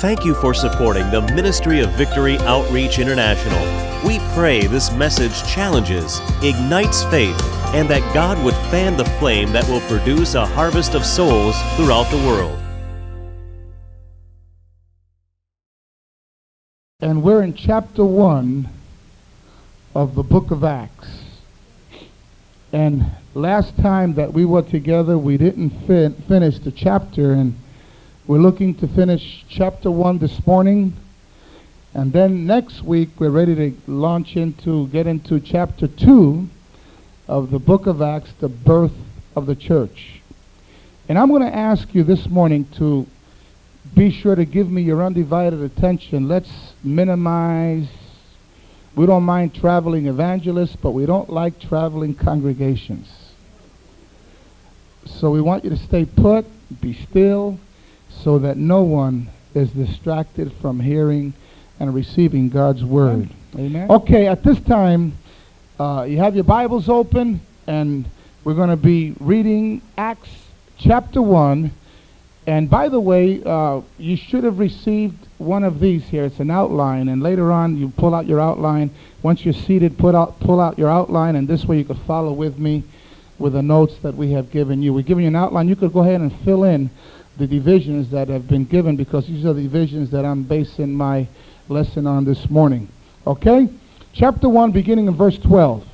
Thank you for supporting the Ministry of Victory Outreach International. We pray this message challenges, ignites faith, and that God would fan the flame that will produce a harvest of souls throughout the world. And we're in chapter 1 of the book of Acts. And last time that we were together, we didn't fin- finish the chapter, and we're looking to finish chapter 1 this morning. And then next week, we're ready to launch into, get into chapter 2 of the book of Acts, the birth of the church. And I'm going to ask you this morning to be sure to give me your undivided attention. Let's minimize. We don't mind traveling evangelists, but we don't like traveling congregations. So we want you to stay put, be still, so that no one is distracted from hearing and receiving God's word. Amen. Okay, at this time, uh, you have your Bibles open, and we're going to be reading Acts chapter 1. And by the way, uh, you should have received one of these here. It's an outline, and later on, you pull out your outline. Once you're seated, put out, pull out your outline, and this way you could follow with me with the notes that we have given you. We're giving you an outline. You could go ahead and fill in the divisions that have been given because these are the divisions that I'm basing my lesson on this morning. Okay? Chapter 1, beginning in verse 12.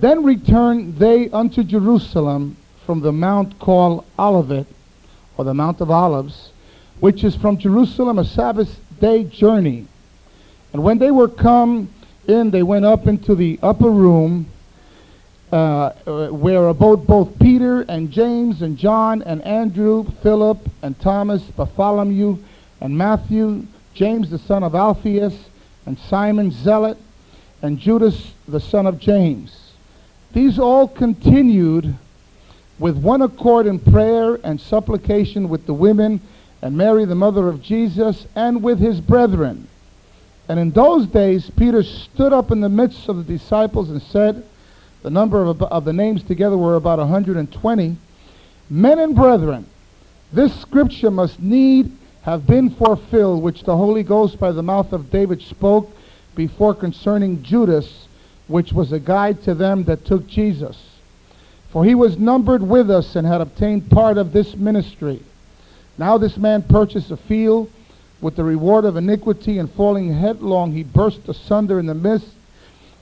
Then returned they unto Jerusalem from the mount called Olivet, or the Mount of Olives, which is from Jerusalem a Sabbath day journey. And when they were come in, they went up into the upper room uh, uh, where abode both Peter and James and John and Andrew, Philip and Thomas, Bartholomew and Matthew, James the son of Alphaeus, and Simon Zealot, and Judas the son of James. These all continued with one accord in prayer and supplication with the women and Mary the mother of Jesus and with his brethren. And in those days Peter stood up in the midst of the disciples and said, the number of, of the names together were about 120, Men and brethren, this scripture must need have been fulfilled, which the Holy Ghost by the mouth of David spoke before concerning Judas, which was a guide to them that took Jesus. For he was numbered with us and had obtained part of this ministry. Now this man purchased a field with the reward of iniquity, and falling headlong, he burst asunder in the midst,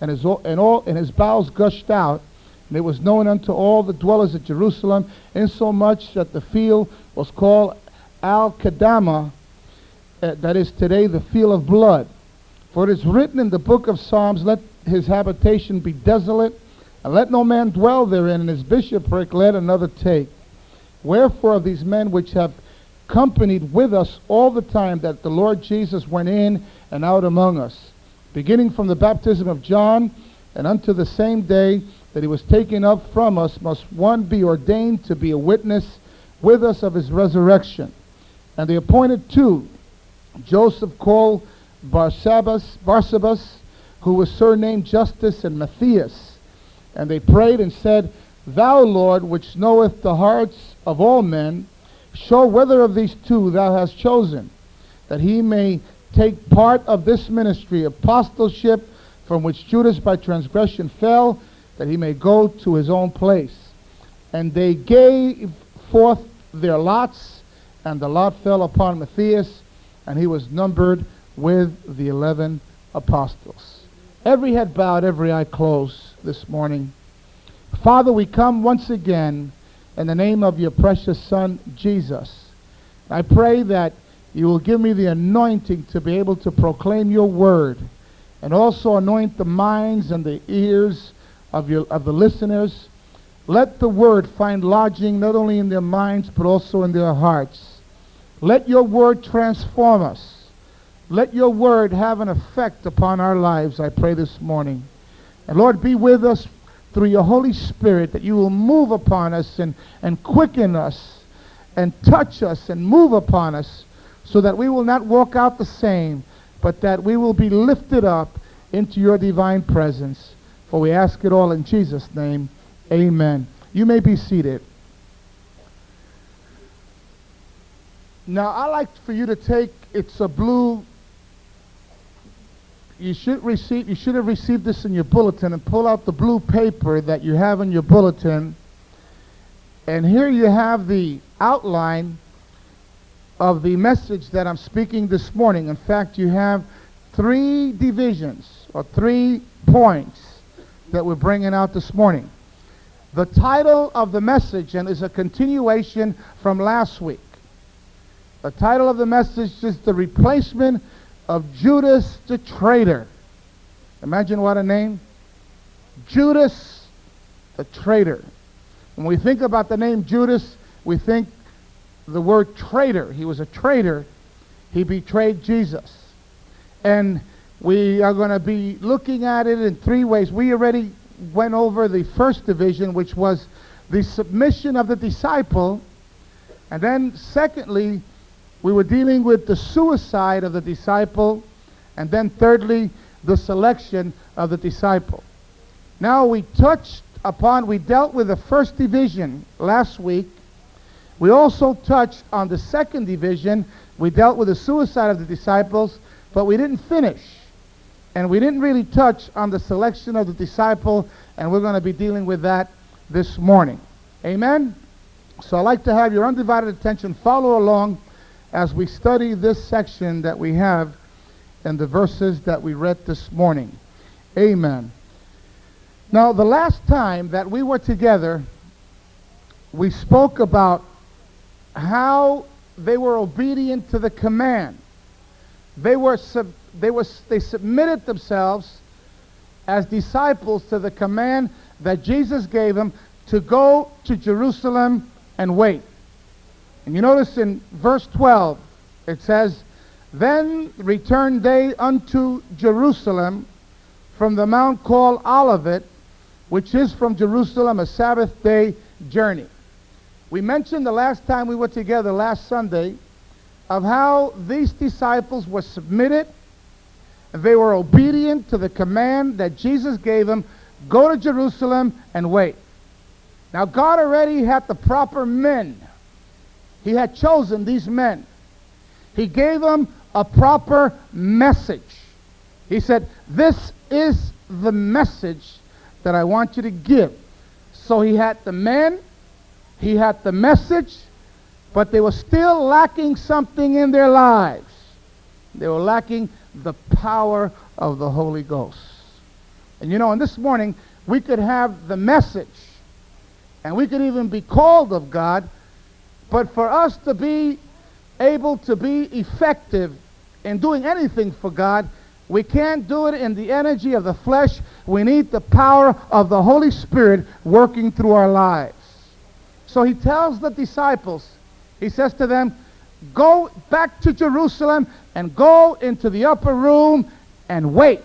and his, and all, and his bowels gushed out. And it was known unto all the dwellers at Jerusalem, insomuch that the field was called Aceldama, uh, that is today the field of blood. For it is written in the book of Psalms, Let his habitation be desolate, and let no man dwell therein, and his bishopric let another take. Wherefore of these men which have companied with us all the time that the Lord Jesus went in and out among us, beginning from the baptism of John and unto the same day that he was taken up from us, must one be ordained to be a witness with us of his resurrection. And they appointed two, Joseph called Barsabbas, Barsabas, who was surnamed Justus, and Matthias. And they prayed and said, Thou, Lord, which knoweth the hearts of all men, show whether of these two thou hast chosen, that he may take part of this ministry, apostleship, from which Judas by transgression fell, that he may go to his own place. And they gave forth their lots, and the lot fell upon Matthias, and he was numbered with the eleven apostles. Every head bowed, every eye closed this morning. Father, we come once again in the name of your precious Son, Jesus. I pray that you will give me the anointing to be able to proclaim your word and also anoint the minds and the ears of, your, of the listeners. Let the word find lodging not only in their minds but also in their hearts. Let your word transform us. Let your word have an effect upon our lives, I pray this morning. And Lord, be with us through your Holy Spirit that you will move upon us and, and quicken us and touch us and move upon us so that we will not walk out the same, but that we will be lifted up into your divine presence. For we ask it all in Jesus' name. Amen. You may be seated. Now, I like for you to take, it's a blue, you should receive, you should have received this in your bulletin and pull out the blue paper that you have in your bulletin. And here you have the outline of the message that I'm speaking this morning. In fact, you have three divisions or three points that we're bringing out this morning. The title of the message and is a continuation from last week. The title of the message is The Replacement of Judas the Traitor. Imagine what a name. Judas the Traitor. When we think about the name Judas, we think the word traitor. He was a traitor. He betrayed Jesus. And we are going to be looking at it in three ways. We already went over the first division, which was the submission of the disciple. And then, secondly, we were dealing with the suicide of the disciple. And then, thirdly, the selection of the disciple. Now, we touched upon, we dealt with the first division last week. We also touched on the second division. We dealt with the suicide of the disciples, but we didn't finish. And we didn't really touch on the selection of the disciple, and we're going to be dealing with that this morning. Amen? So I'd like to have your undivided attention follow along as we study this section that we have in the verses that we read this morning. Amen. Now, the last time that we were together, we spoke about how they were obedient to the command. They were sub- they were they submitted themselves as disciples to the command that Jesus gave them to go to Jerusalem and wait. And you notice in verse 12 it says, Then returned they unto Jerusalem from the mount called Olivet, which is from Jerusalem a Sabbath day journey. We mentioned the last time we were together, last Sunday, of how these disciples were submitted they were obedient to the command that Jesus gave them go to Jerusalem and wait. Now, God already had the proper men, He had chosen these men. He gave them a proper message. He said, This is the message that I want you to give. So He had the men he had the message, but they were still lacking something in their lives. They were lacking the power of the Holy Ghost. And you know, and this morning, we could have the message, and we could even be called of God, but for us to be able to be effective in doing anything for God, we can't do it in the energy of the flesh. We need the power of the Holy Spirit working through our lives. So he tells the disciples, he says to them, Go back to Jerusalem and go into the upper room and wait.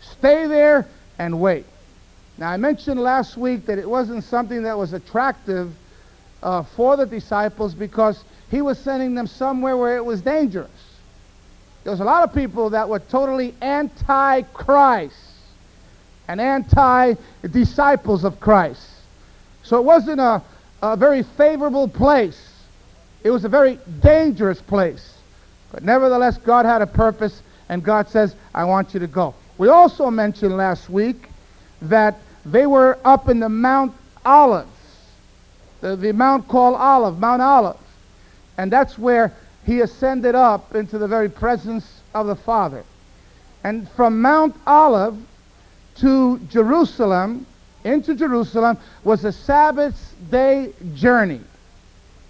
Stay there and wait. Now, I mentioned last week that it wasn't something that was attractive uh, for the disciples because he was sending them somewhere where it was dangerous. There was a lot of people that were totally anti Christ and anti disciples of Christ. So it wasn't a, a very favorable place. It was a very dangerous place. But nevertheless, God had a purpose, and God says, I want you to go. We also mentioned last week that they were up in the Mount Olives, the, the mount called Olive, Mount Olive. And that's where he ascended up into the very presence of the Father. And from Mount Olive to Jerusalem, into Jerusalem was a Sabbath day journey.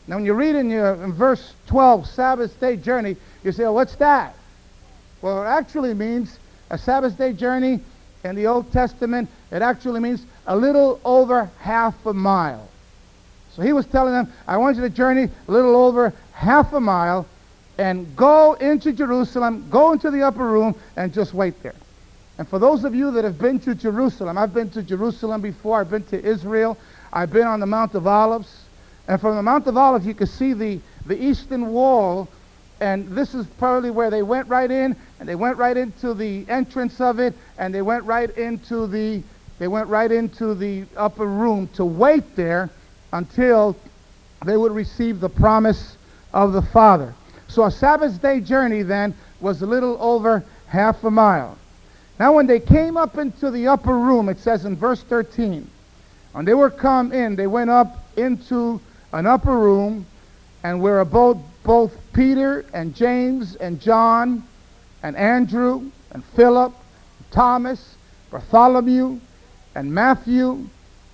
Now, when you read in, your, in verse 12, Sabbath day journey, you say, well, what's that? Well, it actually means a Sabbath day journey in the Old Testament, it actually means a little over half a mile. So he was telling them, I want you to journey a little over half a mile and go into Jerusalem, go into the upper room, and just wait there. And for those of you that have been to Jerusalem, I've been to Jerusalem before, I've been to Israel, I've been on the Mount of Olives. And from the Mount of Olives, you can see the, the eastern wall. And this is probably where they went right in, and they went right into the entrance of it, and they went right into the they went right into the upper room to wait there until they would receive the promise of the Father. So a Sabbath day journey then was a little over half a mile. Now when they came up into the upper room, it says in verse 13, when they were come in, they went up into an upper room, and where both, both Peter and James and John and Andrew and Philip, and Thomas, Bartholomew, and Matthew,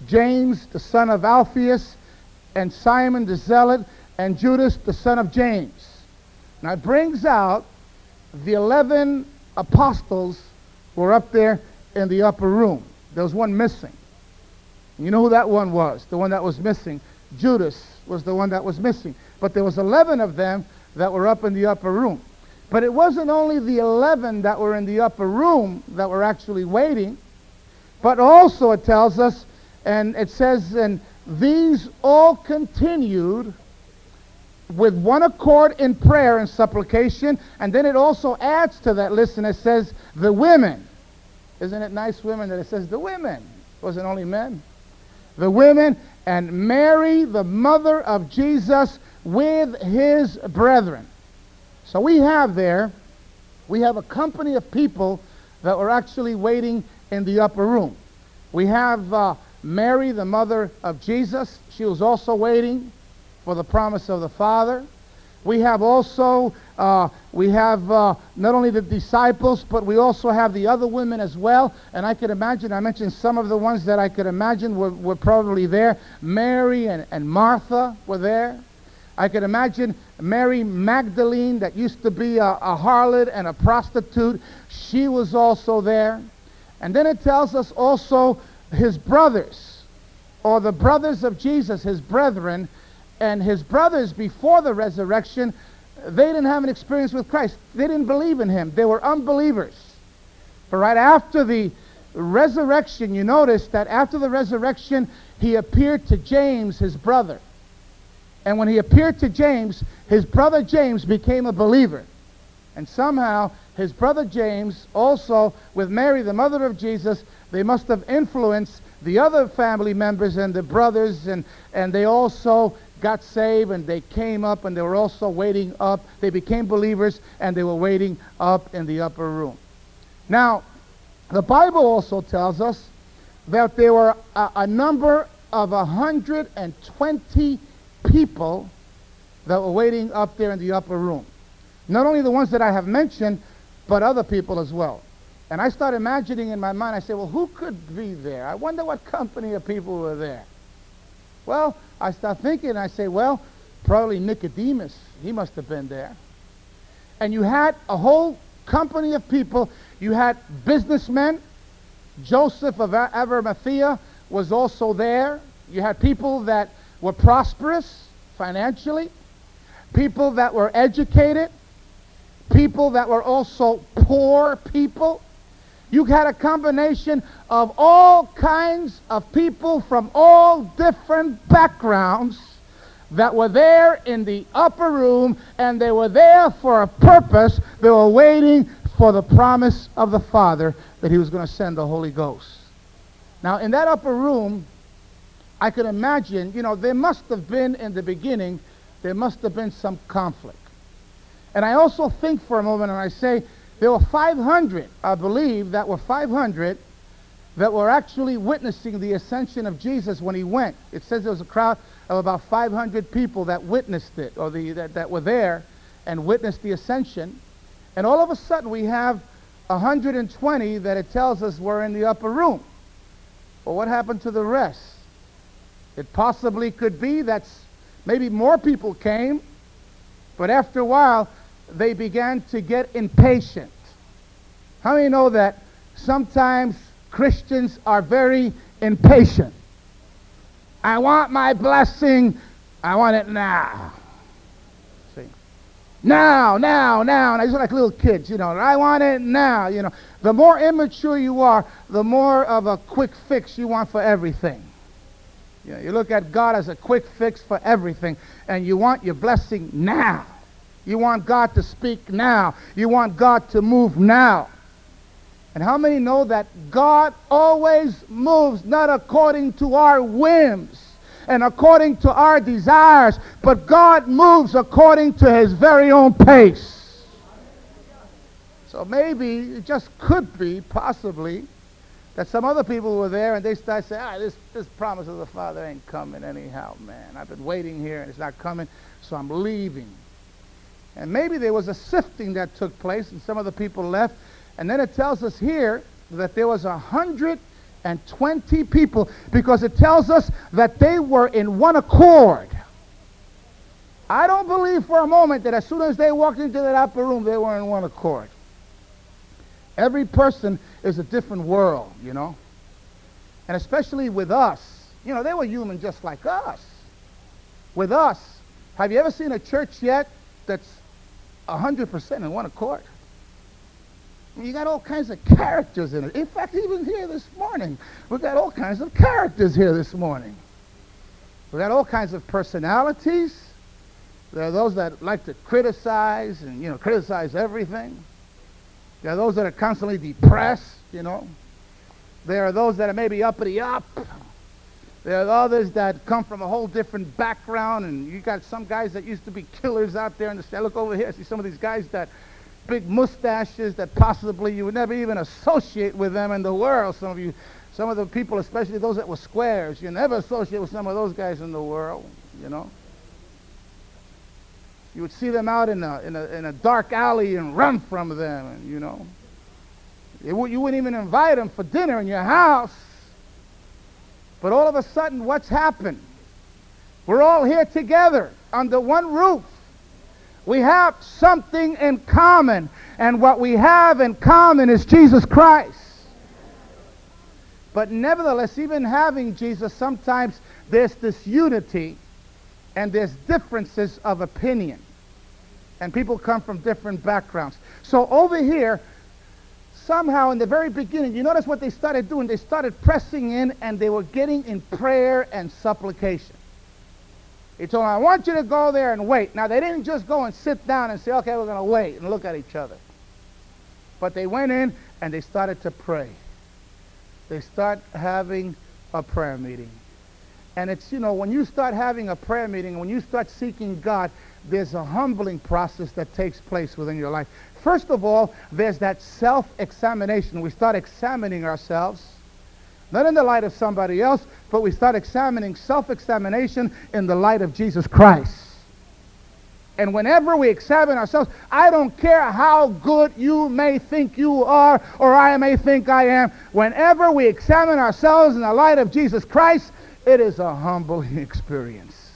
James the son of Alphaeus, and Simon the Zealot, and Judas the son of James. Now it brings out the 11 apostles were up there in the upper room. There was one missing. You know who that one was? The one that was missing. Judas was the one that was missing. But there was 11 of them that were up in the upper room. But it wasn't only the 11 that were in the upper room that were actually waiting, but also it tells us, and it says, and these all continued with one accord in prayer and supplication. And then it also adds to that list and it says, the women. Isn't it nice, women, that it says the women? It wasn't only men. The women and Mary, the mother of Jesus, with his brethren. So we have there, we have a company of people that were actually waiting in the upper room. We have uh, Mary, the mother of Jesus. She was also waiting for the promise of the Father. We have also, uh, we have uh, not only the disciples, but we also have the other women as well. And I could imagine, I mentioned some of the ones that I could imagine were, were probably there. Mary and, and Martha were there. I could imagine Mary Magdalene, that used to be a, a harlot and a prostitute. She was also there. And then it tells us also his brothers, or the brothers of Jesus, his brethren, and his brothers before the resurrection, they didn't have an experience with Christ. They didn't believe in him. They were unbelievers. But right after the resurrection, you notice that after the resurrection, he appeared to James, his brother. And when he appeared to James, his brother James became a believer. And somehow, his brother James, also with Mary, the mother of Jesus, they must have influenced the other family members and the brothers, and, and they also got saved and they came up and they were also waiting up. They became believers and they were waiting up in the upper room. Now, the Bible also tells us that there were a, a number of 120 people that were waiting up there in the upper room. Not only the ones that I have mentioned, but other people as well. And I start imagining in my mind, I say, well, who could be there? I wonder what company of people were there. Well, I start thinking, I say, well, probably Nicodemus. He must have been there. And you had a whole company of people. You had businessmen. Joseph of Arimathea was also there. You had people that were prosperous financially, people that were educated, people that were also poor people. You had a combination of all kinds of people from all different backgrounds that were there in the upper room, and they were there for a purpose. They were waiting for the promise of the Father that he was going to send the Holy Ghost. Now, in that upper room, I could imagine, you know, there must have been in the beginning, there must have been some conflict. And I also think for a moment, and I say, there were 500, I believe, that were 500 that were actually witnessing the ascension of Jesus when he went. It says there was a crowd of about 500 people that witnessed it, or the, that, that were there and witnessed the ascension. And all of a sudden, we have 120 that it tells us were in the upper room. Well, what happened to the rest? It possibly could be that maybe more people came, but after a while, they began to get impatient. How many know that sometimes Christians are very impatient? I want my blessing. I want it now. See? Now, now, now. And I just like little kids, you know. I want it now, you know. The more immature you are, the more of a quick fix you want for everything. You, know, you look at God as a quick fix for everything, and you want your blessing now. You want God to speak now. You want God to move now. And how many know that God always moves not according to our whims, and according to our desires, but God moves according to his very own pace. So maybe it just could be, possibly, that some other people were there and they start saying, ah, this, this promise of the Father ain't coming anyhow, man. I've been waiting here and it's not coming, so I'm leaving. And maybe there was a sifting that took place and some of the people left. And then it tells us here that there was a hundred and twenty people because it tells us that they were in one accord. I don't believe for a moment that as soon as they walked into that upper room, they were in one accord. Every person is a different world, you know. And especially with us, you know, they were human just like us. With us, have you ever seen a church yet that's 100% in one accord? You got all kinds of characters in it. In fact, even here this morning, we've got all kinds of characters here this morning. We've got all kinds of personalities. There are those that like to criticize and, you know, criticize everything. There are those that are constantly depressed, you know. There are those that are maybe uppity up. There are others that come from a whole different background, and you got some guys that used to be killers out there in the state. Look over here, see some of these guys that big mustaches that possibly you would never even associate with them in the world. Some of you, some of the people, especially those that were squares, you never associate with some of those guys in the world, you know. You would see them out in a, in a, in a dark alley and run from them, you know. you wouldn't even invite them for dinner in your house. But all of a sudden, what's happened? We're all here together under one roof. We have something in common, and what we have in common is Jesus Christ. But nevertheless, even having Jesus, sometimes there's this unity and there's differences of opinion. And people come from different backgrounds. So over here, somehow in the very beginning, you notice what they started doing? They started pressing in and they were getting in prayer and supplication. He told them, I want you to go there and wait. Now, they didn't just go and sit down and say, okay, we're going to wait and look at each other. But they went in and they started to pray. They start having a prayer meeting. And it's, you know, when you start having a prayer meeting, when you start seeking God, there's a humbling process that takes place within your life. First of all, there's that self examination. We start examining ourselves, not in the light of somebody else, but we start examining self examination in the light of Jesus Christ. And whenever we examine ourselves, I don't care how good you may think you are or I may think I am. Whenever we examine ourselves in the light of Jesus Christ, it is a humbling experience.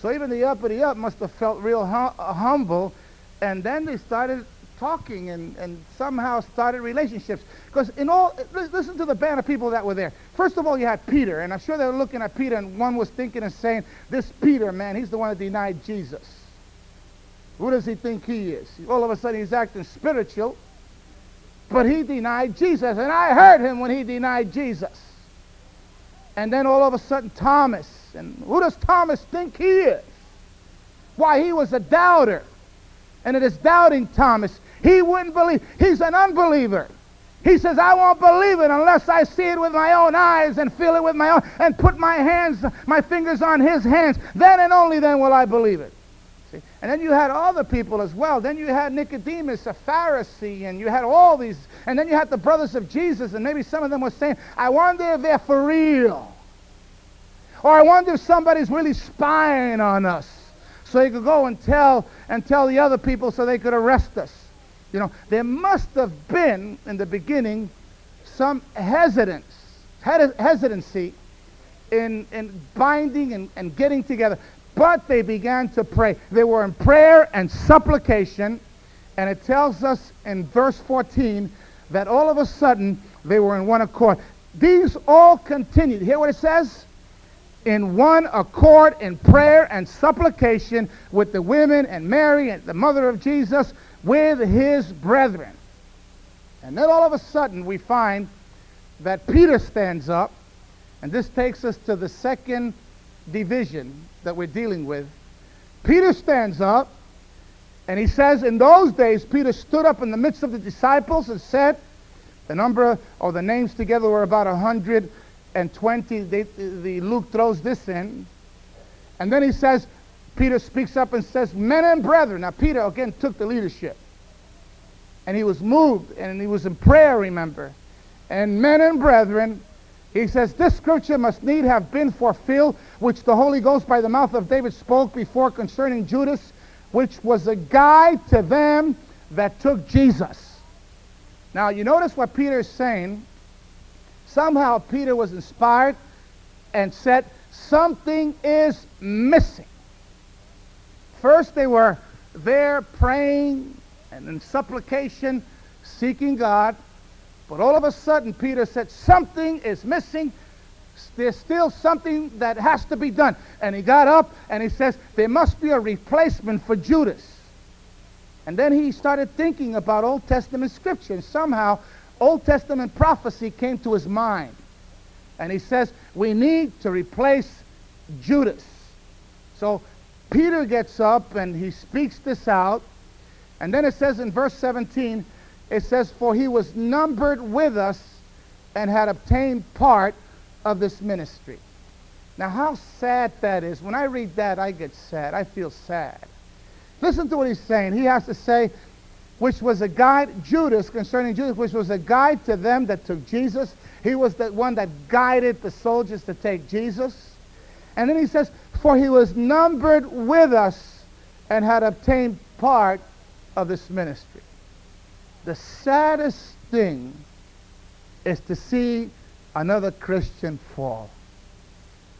So even the uppity up must have felt real hum- humble. And then they started talking and, and somehow started relationships. Because in all, listen to the band of people that were there. First of all, you had Peter, and I'm sure they were looking at Peter, and one was thinking and saying, this Peter, man, he's the one that denied Jesus. Who does he think he is? All of a sudden, he's acting spiritual, but he denied Jesus. And I heard him when he denied Jesus. And then all of a sudden, Thomas. And who does Thomas think he is? Why, he was a doubter. And it is doubting Thomas. He wouldn't believe. He's an unbeliever. He says, I won't believe it unless I see it with my own eyes and feel it with my own and put my hands, my fingers on his hands. Then and only then will I believe it. See? And then you had other people as well. Then you had Nicodemus, a Pharisee, and you had all these, and then you had the brothers of Jesus, and maybe some of them were saying, I wonder if they're for real. Or I wonder if somebody's really spying on us. So he could go and tell and tell the other people so they could arrest us. You know, there must have been in the beginning some hesitance, hesitancy in, in binding and, and getting together. But they began to pray. They were in prayer and supplication. And it tells us in verse 14 that all of a sudden they were in one accord. These all continued. Hear what it says? in one accord in prayer and supplication with the women and Mary and the mother of Jesus with his brethren. And then all of a sudden we find that Peter stands up, and this takes us to the second division that we're dealing with. Peter stands up, and he says, In those days, Peter stood up in the midst of the disciples and said, The number or the names together were about 120 and 20, they, the Luke throws this in. And then he says, Peter speaks up and says, Men and brethren. Now, Peter again took the leadership. And he was moved and he was in prayer, remember. And men and brethren, he says, This scripture must need have been fulfilled, which the Holy Ghost by the mouth of David spoke before concerning Judas, which was a guide to them that took Jesus. Now, you notice what Peter is saying. Somehow Peter was inspired and said, Something is missing. First, they were there praying and in supplication, seeking God. But all of a sudden, Peter said, Something is missing. There's still something that has to be done. And he got up and he says, There must be a replacement for Judas. And then he started thinking about Old Testament scripture. And somehow, Old Testament prophecy came to his mind. And he says, We need to replace Judas. So Peter gets up and he speaks this out. And then it says in verse 17, it says, For he was numbered with us and had obtained part of this ministry. Now, how sad that is. When I read that, I get sad. I feel sad. Listen to what he's saying. He has to say, which was a guide, Judas, concerning Judas, which was a guide to them that took Jesus. He was the one that guided the soldiers to take Jesus. And then he says, For he was numbered with us and had obtained part of this ministry. The saddest thing is to see another Christian fall.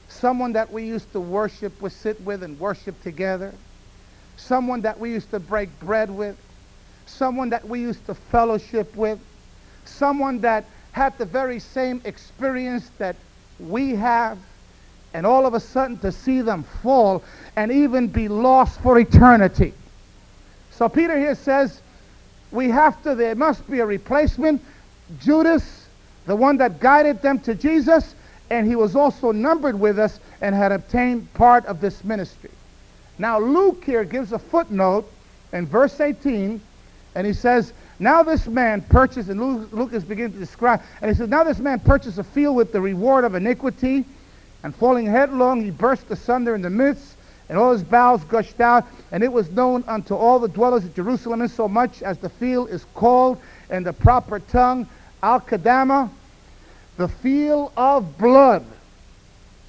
Someone that we used to worship, we sit with and worship together. Someone that we used to break bread with. Someone that we used to fellowship with. Someone that had the very same experience that we have and all of a sudden to see them fall and even be lost for eternity. So Peter here says, we have to, there must be a replacement. Judas, the one that guided them to Jesus, and he was also numbered with us and had obtained part of this ministry. Now, Luke here gives a footnote in verse 18, and he says, Now this man purchased, and Luke, Luke is beginning to describe, and he says, Now this man purchased a field with the reward of iniquity and falling headlong, he burst asunder in the midst, and all his bowels gushed out. And it was known unto all the dwellers at Jerusalem, insomuch as the field is called in the proper tongue, Aceldama, the field of blood.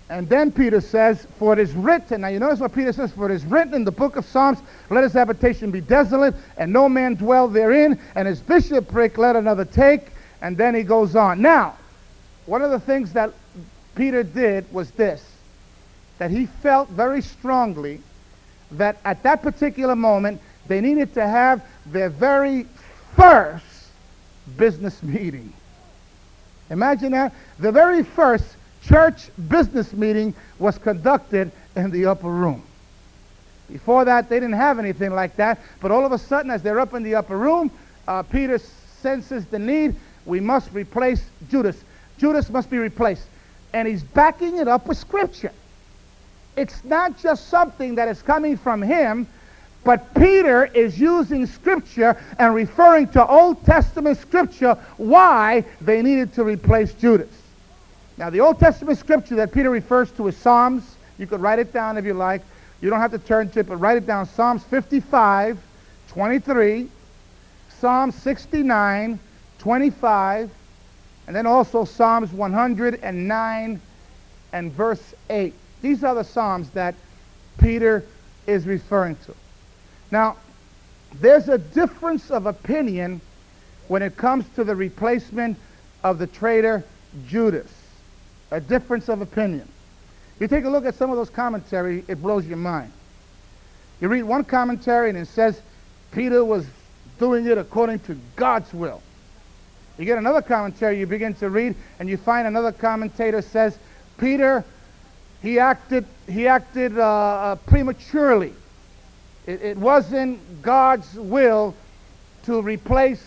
And then Peter says, For it is written, now you notice what Peter says, For it is written in the book of Psalms, Let his habitation be desolate, and no man dwell therein, and his bishopric let another take. And then he goes on. Now, one of the things that Peter did was this that he felt very strongly that at that particular moment they needed to have their very first business meeting. Imagine that. The very first church business meeting was conducted in the upper room. Before that, they didn't have anything like that. But all of a sudden, as they're up in the upper room, uh, Peter senses the need. We must replace Judas. Judas must be replaced and he's backing it up with scripture. It's not just something that is coming from him, but Peter is using scripture and referring to Old Testament scripture why they needed to replace Judas. Now, the Old Testament scripture that Peter refers to is Psalms. You could write it down if you like. You don't have to turn to it, but write it down. Psalms 55, 23, Psalm 69, 25, and then also Psalms 109 and verse 8. These are the Psalms that Peter is referring to. Now, there's a difference of opinion when it comes to the replacement of the traitor Judas. A difference of opinion. You take a look at some of those commentary, it blows your mind. You read one commentary and it says Peter was doing it according to God's will. You get another commentary, you begin to read, and you find another commentator says, Peter, he acted, he acted uh, uh, prematurely. It, it wasn't God's will to replace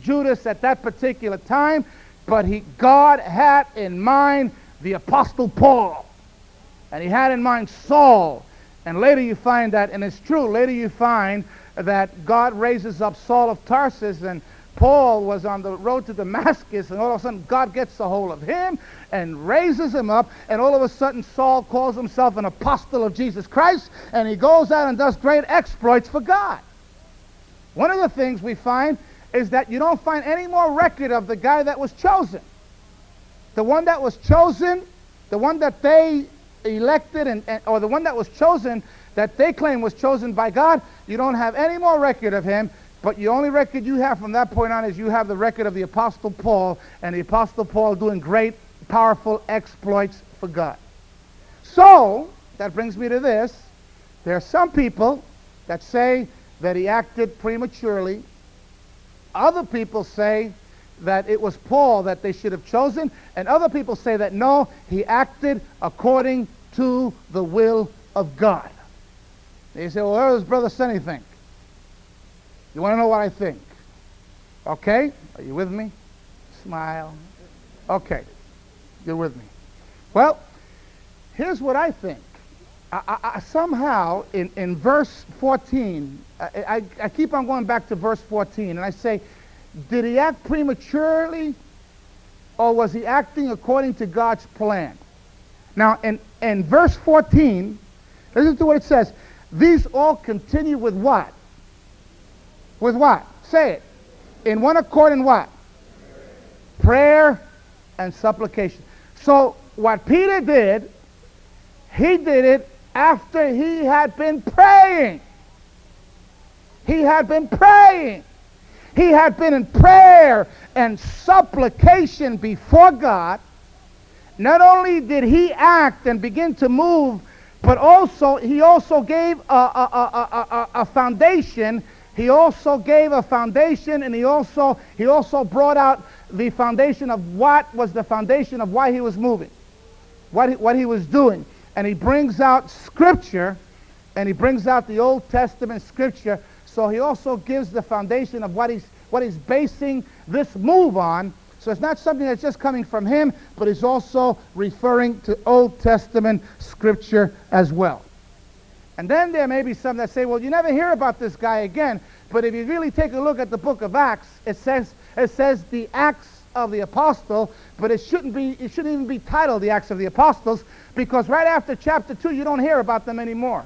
Judas at that particular time, but he, God had in mind the Apostle Paul. And he had in mind Saul. And later you find that, and it's true, later you find that God raises up Saul of Tarsus, and Paul was on the road to Damascus, and all of a sudden God gets a hold of him and raises him up, and all of a sudden Saul calls himself an apostle of Jesus Christ, and he goes out and does great exploits for God. One of the things we find is that you don't find any more record of the guy that was chosen. The one that was chosen, the one that they elected, and, and, or the one that was chosen that they claim was chosen by God, you don't have any more record of him. But the only record you have from that point on is you have the record of the Apostle Paul, and the Apostle Paul doing great, powerful exploits for God. So, that brings me to this. There are some people that say that he acted prematurely. Other people say that it was Paul that they should have chosen, and other people say that no, he acted according to the will of God. They say, well, where does Brother Sonny think? You want to know what I think? Okay? Are you with me? Smile. Okay. You're with me. Well, here's what I think. I, I, somehow, in, in verse 14, I, I keep on going back to verse 14, and I say, did he act prematurely or was he acting according to God's plan? Now, in, in verse 14, listen to what it says. These all continue with what? With what? Say it. In one accord in what? Prayer and supplication. So, what Peter did, he did it after he had been praying. He had been praying. He had been in prayer and supplication before God. Not only did he act and begin to move, but also he also gave a, a, a, a, foundation. He also gave a foundation, and he also he also brought out the foundation of what was the foundation of why he was moving, what he, what he was doing, and he brings out scripture, and he brings out the Old Testament scripture so he also gives the foundation of what he's, what he's basing this move on. So it's not something that's just coming from him, but he's also referring to Old Testament scripture as well. And then there may be some that say, well, you never hear about this guy again. But if you really take a look at the book of Acts, it says, it says the Acts of the Apostle, but it shouldn't be, it shouldn't even be titled the Acts of the Apostles, because right after chapter 2, you don't hear about them anymore.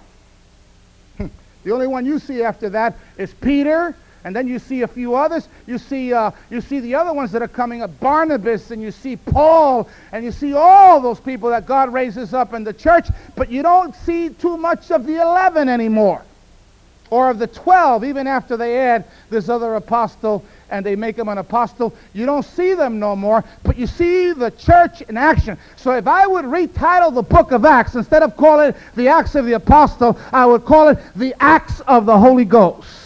The only one you see after that is Peter, and then you see a few others. You see, uh, you see the other ones that are coming up, Barnabas, and you see Paul, and you see all those people that God raises up in the church, but you don't see too much of the 11 anymore. Or of the 12, even after they add this other apostle and they make him an apostle. You don't see them no more, but you see the church in action. So if I would retitle the book of Acts, instead of calling it the Acts of the Apostle, I would call it the Acts of the Holy Ghost.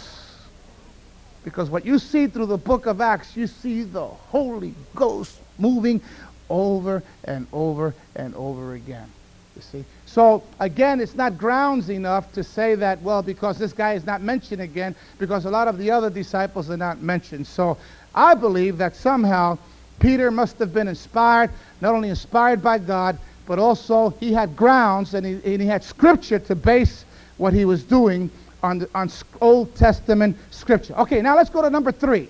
Because what you see through the book of Acts, you see the Holy Ghost moving over and over and over again. You see? So again, it's not grounds enough to say that, well, because this guy is not mentioned again, because a lot of the other disciples are not mentioned. So I believe that somehow Peter must have been inspired, not only inspired by God, but also he had grounds and he, and he had scripture to base what he was doing on, the, on Old Testament scripture. Okay, now let's go to number three.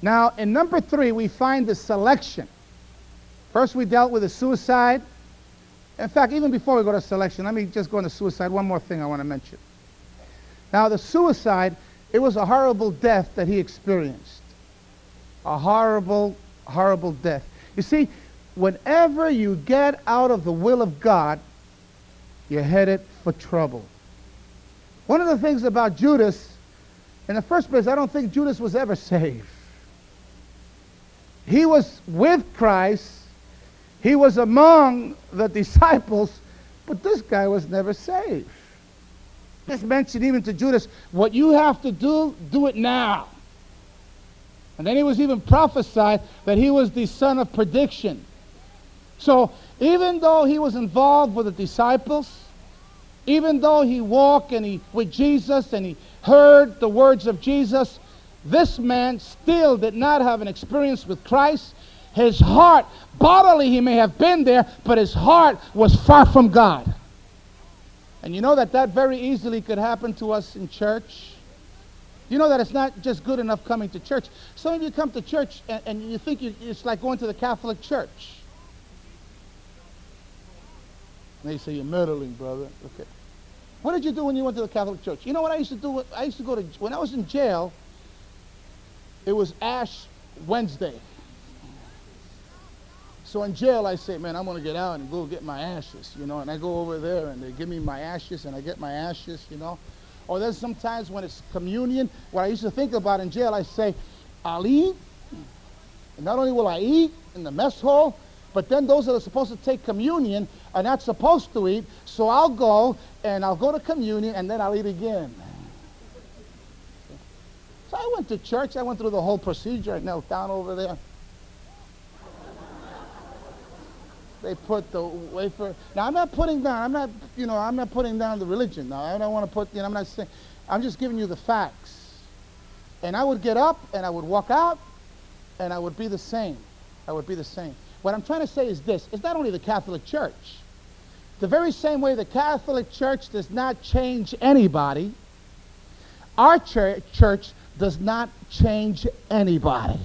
Now, in number three, we find the selection. First, we dealt with the suicide. In fact, even before we go to selection, let me just go into suicide. One more thing I want to mention. Now, the suicide, it was a horrible death that he experienced. A horrible, horrible death. You see, whenever you get out of the will of God, you're headed for trouble. One of the things about Judas, in the first place, I don't think Judas was ever saved. He was with Christ he was among the disciples, but this guy was never saved. Just mentioned even to Judas, what you have to do, do it now. And then he was even prophesied that he was the son of perdition. So even though he was involved with the disciples, even though he walked and he with Jesus and he heard the words of Jesus, this man still did not have an experience with Christ. His heart, bodily he may have been there, but his heart was far from God. And you know that that very easily could happen to us in church. You know that it's not just good enough coming to church. Some of you come to church and, and you think you, it's like going to the Catholic Church. And they say, You're meddling, brother. Okay. What did you do when you went to the Catholic Church? You know what I used to do? I used to go to, when I was in jail, it was Ash Wednesday. So in jail, I say, man, I'm going to get out and go get my ashes, you know. And I go over there and they give me my ashes and I get my ashes, you know. Or there's sometimes when it's communion, what I used to think about in jail, I say, I'll eat. And not only will I eat in the mess hall, but then those that are supposed to take communion are not supposed to eat. So I'll go and I'll go to communion and then I'll eat again. So I went to church. I went through the whole procedure. I knelt down over there. They put the wafer. Now I'm not putting down. I'm not, you know, I'm not putting down the religion. Now I don't want to put. You know, I'm not saying. I'm just giving you the facts. And I would get up and I would walk out, and I would be the same. I would be the same. What I'm trying to say is this: it's not only the Catholic Church. The very same way the Catholic Church does not change anybody, our church, church does not change anybody.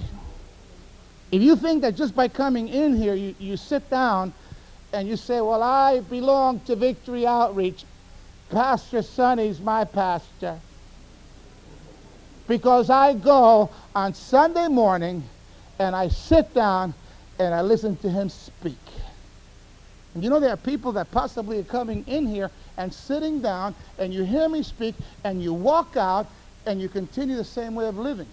If you think that just by coming in here, you, you sit down and you say, Well, I belong to Victory Outreach, Pastor Sonny's my pastor. Because I go on Sunday morning and I sit down and I listen to him speak. And you know, there are people that possibly are coming in here and sitting down and you hear me speak and you walk out and you continue the same way of living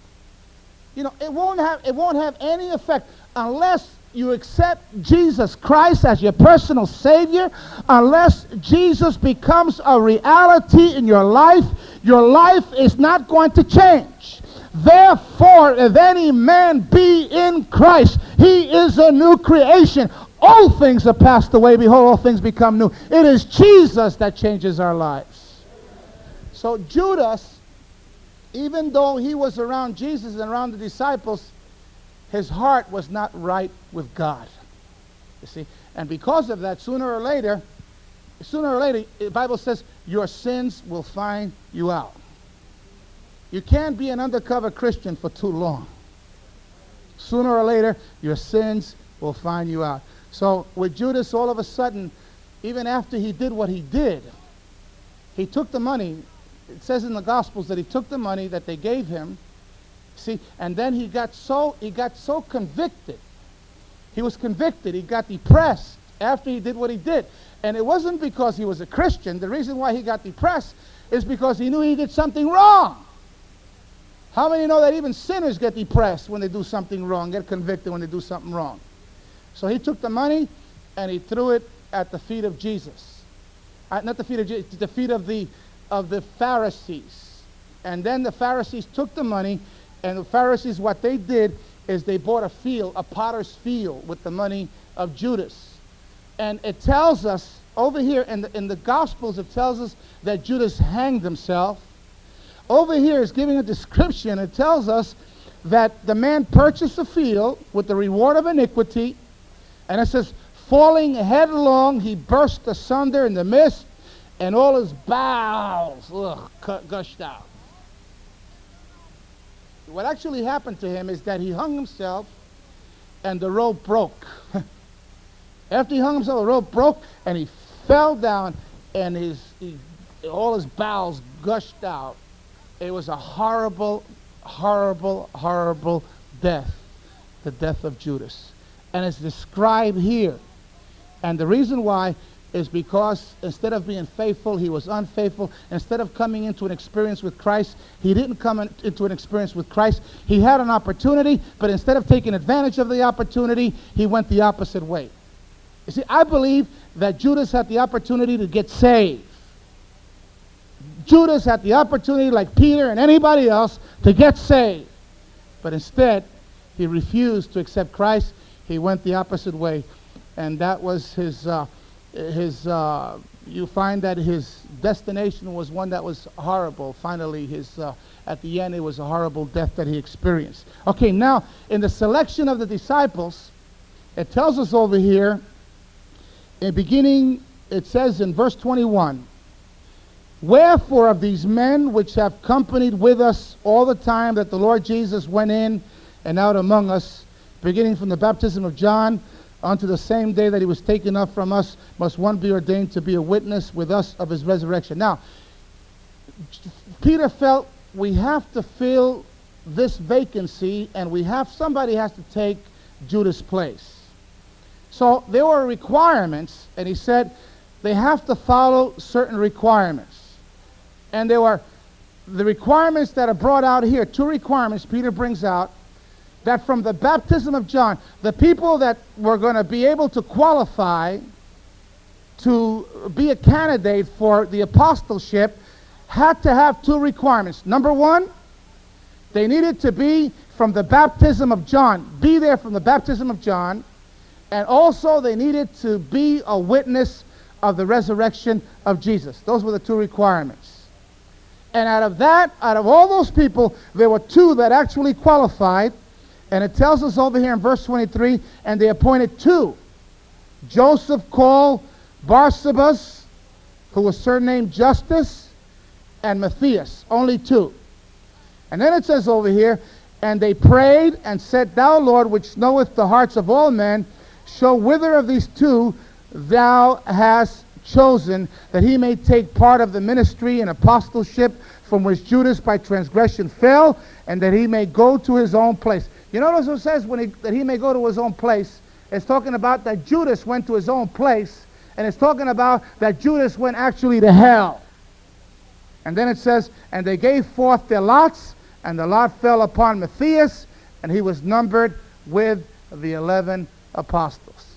you know, it won't have it won't have any effect unless you accept Jesus Christ as your personal Savior, unless Jesus becomes a reality in your life, your life is not going to change. Therefore, if any man be in Christ, he is a new creation. All things are passed away. Behold, all things become new. It is Jesus that changes our lives. So Judas even though he was around Jesus and around the disciples, his heart was not right with God. You see? And because of that, sooner or later, sooner or later, the Bible says your sins will find you out. You can't be an undercover Christian for too long. Sooner or later, your sins will find you out. So with Judas, all of a sudden, even after he did what he did, he took the money it says in the Gospels that he took the money that they gave him, see, and then he got so he got so convicted. He was convicted. He got depressed after he did what he did. And it wasn't because he was a Christian. The reason why he got depressed is because he knew he did something wrong. How many know that even sinners get depressed when they do something wrong, get convicted when they do something wrong? So he took the money and he threw it at the feet of Jesus. Not the feet of Jesus, the feet of the of the Pharisees. And then the Pharisees took the money, and the Pharisees, what they did is they bought a field, a potter's field, with the money of Judas. And it tells us over here in the, in the Gospels, it tells us that Judas hanged himself. Over here is giving a description. It tells us that the man purchased a field with the reward of iniquity. And it says, falling headlong, he burst asunder in the midst and all his bowels ugh, gushed out. What actually happened to him is that he hung himself and the rope broke. After he hung himself, the rope broke and he fell down and his, he, all his bowels gushed out. It was a horrible, horrible, horrible death, the death of Judas. And it's described here. And the reason why is because instead of being faithful, he was unfaithful. Instead of coming into an experience with Christ, he didn't come in, into an experience with Christ. He had an opportunity, but instead of taking advantage of the opportunity, he went the opposite way. You see, I believe that Judas had the opportunity to get saved. Judas had the opportunity, like Peter and anybody else, to get saved. But instead, he refused to accept Christ. He went the opposite way. And that was his. Uh, his uh, you find that his destination was one that was horrible. Finally, his uh, at the end, it was a horrible death that he experienced. Okay, now in the selection of the disciples, it tells us over here, in beginning, it says in verse 21, Wherefore of these men which have companied with us all the time that the Lord Jesus went in and out among us, beginning from the baptism of John unto the same day that he was taken up from us, must one be ordained to be a witness with us of his resurrection. Now, Peter felt we have to fill this vacancy and we have somebody has to take Judas' place. So there were requirements, and he said they have to follow certain requirements. And there were the requirements that are brought out here, two requirements Peter brings out that from the baptism of John, the people that were going to be able to qualify to be a candidate for the apostleship had to have two requirements. Number one, they needed to be from the baptism of John, be there from the baptism of John, and also they needed to be a witness of the resurrection of Jesus. Those were the two requirements. And out of that, out of all those people, there were two that actually qualified. And it tells us over here in verse 23 and they appointed two Joseph called Barsabas, who was surnamed Justus, and Matthias. Only two. And then it says over here, and they prayed and said, Thou, Lord, which knoweth the hearts of all men, show whither of these two thou hast chosen, that he may take part of the ministry and apostleship from which Judas by transgression fell, and that he may go to his own place. You notice what it says when he, that he may go to his own place? It's talking about that Judas went to his own place, and it's talking about that Judas went actually to hell. And then it says, and they gave forth their lots, and the lot fell upon Matthias, and he was numbered with the eleven apostles.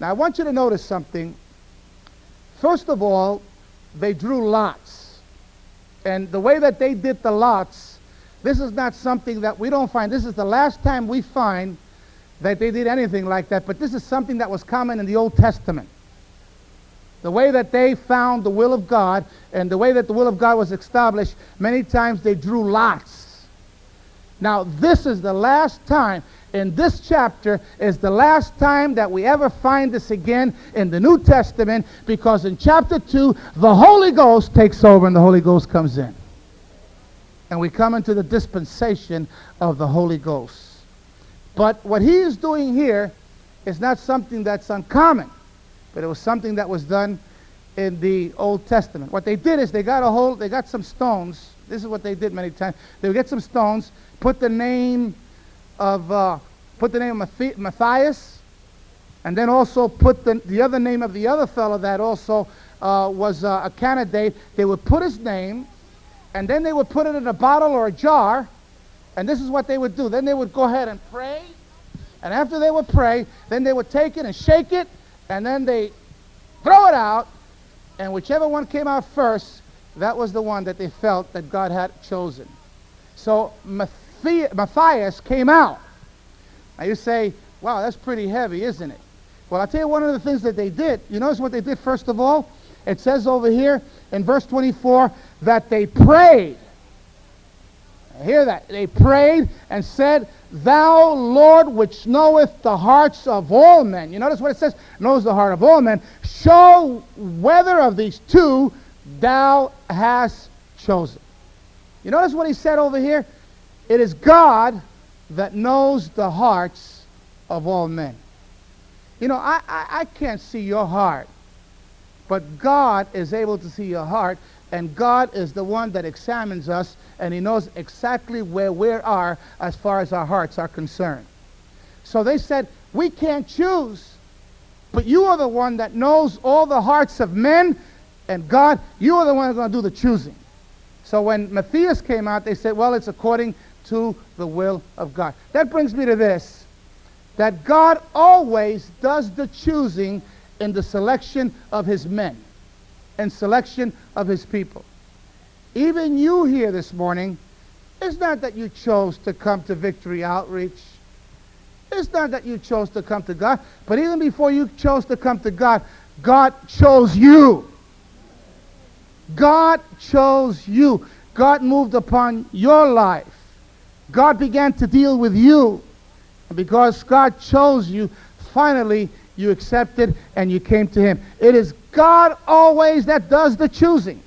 Now I want you to notice something. First of all, they drew lots. And the way that they did the lots, this is not something that we don't find. This is the last time we find that they did anything like that, but this is something that was common in the Old Testament. The way that they found the will of God and the way that the will of God was established, many times they drew lots. Now, this is the last time in this chapter is the last time that we ever find this again in the New Testament because in chapter 2, the Holy Ghost takes over and the Holy Ghost comes in. And we come into the dispensation of the Holy Ghost. But what he is doing here is not something that's uncommon, but it was something that was done in the Old Testament. What they did is they got a hold, they got some stones. This is what they did many times. They would get some stones, put the name of, uh, put the name of Matthias, and then also put the, the other name of the other fellow that also uh, was uh, a candidate. They would put his name, and then they would put it in a bottle or a jar, and this is what they would do. Then they would go ahead and pray, and after they would pray, then they would take it and shake it, and then they throw it out, and whichever one came out first, that was the one that they felt that God had chosen. So Matthias Matthias came out. Now you say, wow, that's pretty heavy, isn't it? Well, I'll tell you one of the things that they did. You notice what they did first of all? It says over here in verse 24 that they prayed. I hear that. They prayed and said, Thou, Lord, which knoweth the hearts of all men. You notice what it says? Knows the heart of all men. Show whether of these two thou hast chosen. You notice what he said over here? It is God that knows the hearts of all men. You know, I, I, I, can't see your heart, but God is able to see your heart, and God is the one that examines us, and He knows exactly where we are as far as our hearts are concerned. So they said, We can't choose, but you are the one that knows all the hearts of men, and God, you are the one that's going to do the choosing. So when Matthias came out, they said, Well, it's according to the will of God. That brings me to this that God always does the choosing in the selection of his men and selection of his people. Even you here this morning, it's not that you chose to come to Victory Outreach. It's not that you chose to come to God, but even before you chose to come to God, God chose you. God chose you. God moved upon your life. God began to deal with you. And because God chose you, finally you accepted and you came to Him. It is God always that does the choosing.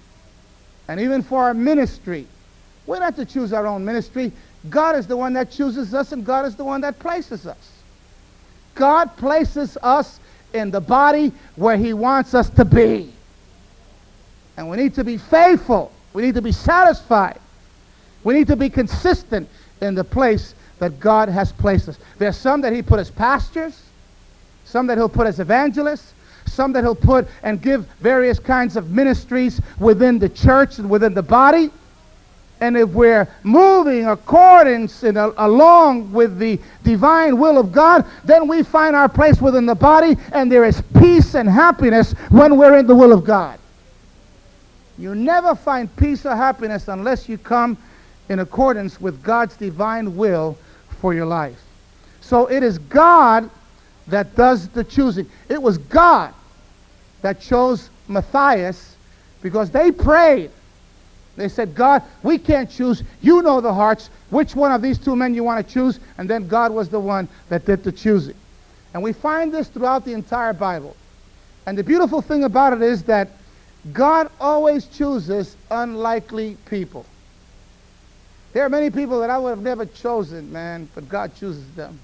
and even for our ministry. We're not to choose our own ministry. God is the one that chooses us, and God is the one that places us. God places us in the body where He wants us to be. And we need to be faithful. We need to be satisfied. We need to be consistent in the place that God has placed us. There's some that He put as pastors, some that He'll put as evangelists, some that He'll put and give various kinds of ministries within the church and within the body. And if we're moving accordance and along with the divine will of God, then we find our place within the body, and there is peace and happiness when we're in the will of God. You never find peace or happiness unless you come in accordance with God's divine will for your life. So it is God that does the choosing. It was God that chose Matthias because they prayed. They said, God, we can't choose. You know the hearts. Which one of these two men you want to choose? And then God was the one that did the choosing. And we find this throughout the entire Bible. And the beautiful thing about it is that God always chooses unlikely people. There are many people that I would have never chosen, man, but God chooses them.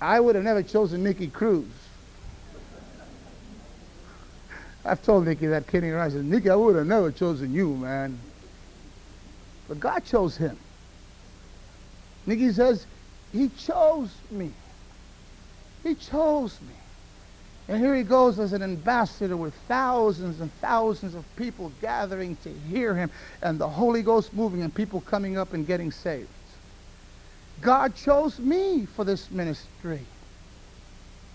I would have never chosen Nicky Cruz. I've told Nicky that around. I said, Nicky, I would have never chosen you, man. But God chose him. Nicky says, He chose me. He chose me. And here he goes as an ambassador with thousands and thousands of people gathering to hear him and the Holy Ghost moving and people coming up and getting saved. God chose me for this ministry.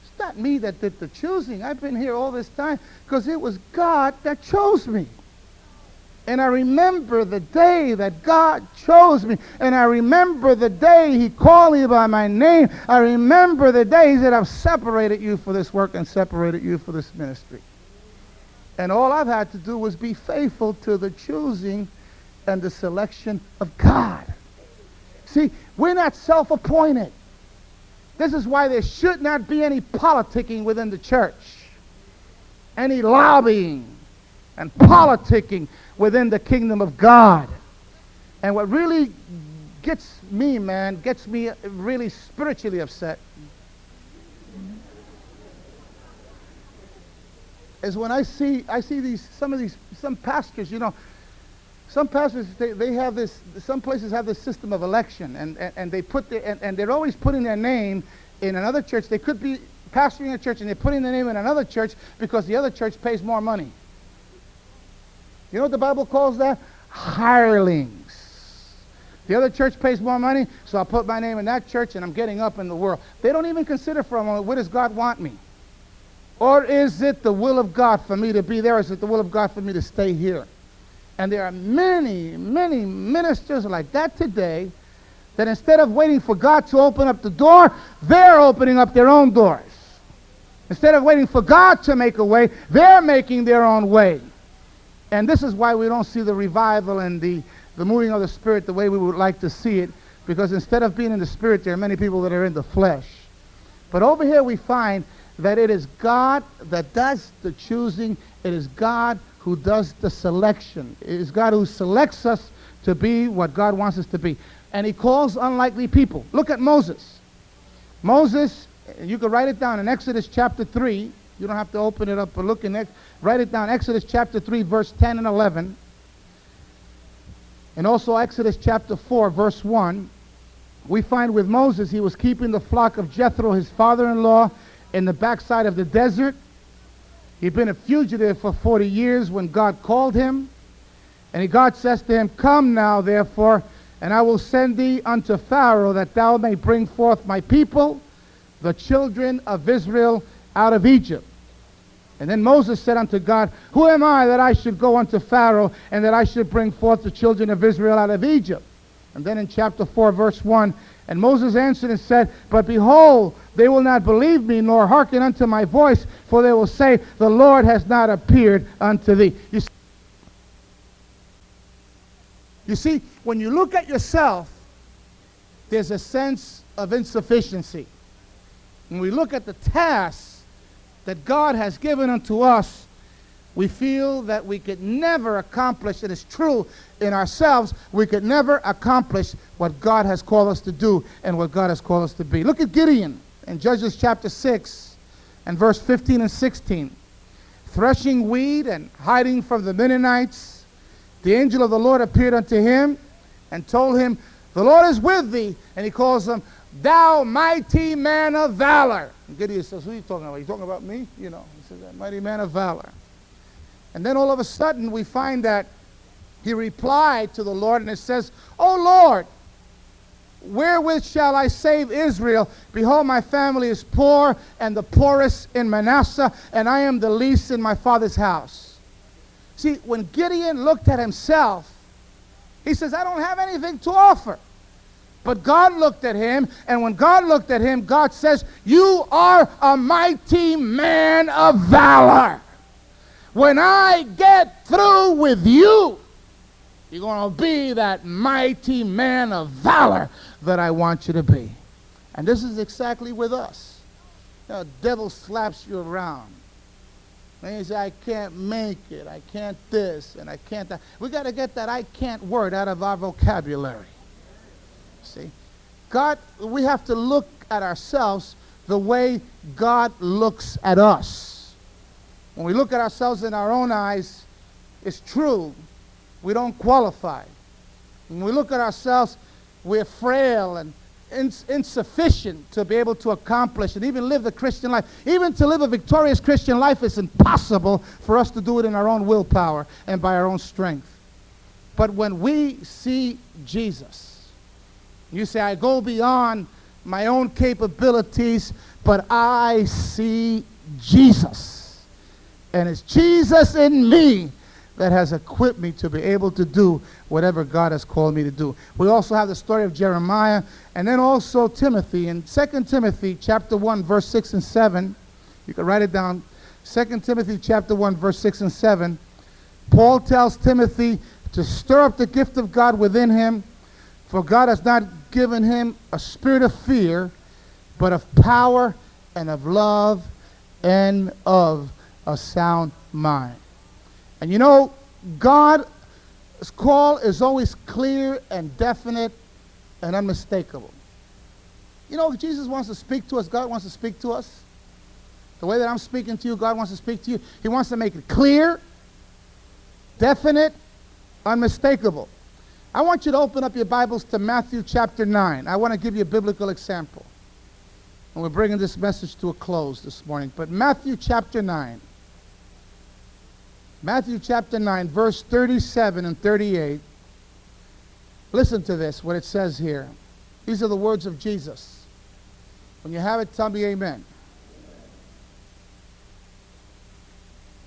It's not me that did the choosing. I've been here all this time because it was God that chose me. And I remember the day that God chose me. And I remember the day he called me by my name. I remember the day he said, I've separated you for this work and separated you for this ministry. And all I've had to do was be faithful to the choosing and the selection of God. See, we're not self-appointed. This is why there should not be any politicking within the church, any lobbying and politicking within the kingdom of God. And what really gets me, man, gets me really spiritually upset is when I see I see these some of these some pastors, you know, some pastors they, they have this some places have this system of election and, and, and they put their and, and they're always putting their name in another church. They could be pastoring a church and they're putting their name in another church because the other church pays more money. You know what the Bible calls that? Hirelings. The other church pays more money, so I put my name in that church and I'm getting up in the world. They don't even consider for a moment, where does God want me? Or is it the will of God for me to be there? Is it the will of God for me to stay here? And there are many, many ministers like that today that instead of waiting for God to open up the door, they're opening up their own doors. Instead of waiting for God to make a way, they're making their own way. And this is why we don't see the revival and the, the moving of the Spirit the way we would like to see it, because instead of being in the Spirit, there are many people that are in the flesh. But over here we find that it is God that does the choosing. It is God who does the selection. It is God who selects us to be what God wants us to be. And he calls unlikely people. Look at Moses. Moses, you can write it down in Exodus chapter 3. You don't have to open it up, but look in it. Write it down. Exodus chapter 3, verse 10 and 11. And also Exodus chapter 4, verse 1. We find with Moses, he was keeping the flock of Jethro, his father-in-law, in the backside of the desert. He'd been a fugitive for 40 years when God called him. And God says to him, Come now, therefore, and I will send thee unto Pharaoh, that thou may bring forth my people, the children of Israel, out of Egypt. And then Moses said unto God, Who am I that I should go unto Pharaoh and that I should bring forth the children of Israel out of Egypt? And then in chapter 4, verse 1, and Moses answered and said, But behold, they will not believe me, nor hearken unto my voice, for they will say, The Lord has not appeared unto thee. You see, you see when you look at yourself, there's a sense of insufficiency. When we look at the task that God has given unto us, we feel that we could never accomplish, it's true in ourselves, we could never accomplish what God has called us to do and what God has called us to be. Look at Gideon in Judges chapter 6 and verse 15 and 16. Threshing wheat and hiding from the Midianites, the angel of the Lord appeared unto him and told him, The Lord is with thee. And he calls him, Thou mighty man of valor. And Gideon says, Who are you talking about? Are you talking about me? You know, he says, That mighty man of valor. And then all of a sudden we find that he replied to the Lord and it says, Oh Lord, wherewith shall I save Israel? Behold, my family is poor and the poorest in Manasseh, and I am the least in my father's house. See, when Gideon looked at himself, he says, I don't have anything to offer. But God looked at him, and when God looked at him, God says, You are a mighty man of valor. When I get through with you, you're going to be that mighty man of valor that I want you to be. And this is exactly with us. The devil slaps you around. And you say, I can't make it. I can't this and I can't that. We got to get that I can't word out of our vocabulary. God, we have to look at ourselves the way God looks at us. When we look at ourselves in our own eyes, it's true, we don't qualify. When we look at ourselves, we're frail and ins- insufficient to be able to accomplish and even live the Christian life. Even to live a victorious Christian life is impossible for us to do it in our own willpower and by our own strength. But when we see Jesus, you say, I go beyond my own capabilities, but I see Jesus. And it's Jesus in me that has equipped me to be able to do whatever God has called me to do. We also have the story of Jeremiah and then also Timothy. In 2 Timothy chapter 1 verse 6 and 7, you can write it down. 2 Timothy chapter 1 verse 6 and 7, Paul tells Timothy to stir up the gift of God within him, for God has not given him a spirit of fear, but of power and of love and of a sound mind. And you know, God's call is always clear and definite and unmistakable. You know, Jesus wants to speak to us, God wants to speak to us. The way that I'm speaking to you, God wants to speak to you. He wants to make it clear, definite, unmistakable. I want you to open up your Bibles to Matthew chapter 9. I want to give you a biblical example. And we're bringing this message to a close this morning. But Matthew chapter 9. Matthew chapter 9, verse 37 and 38. Listen to this, what it says here. These are the words of Jesus. When you have it, tell me amen.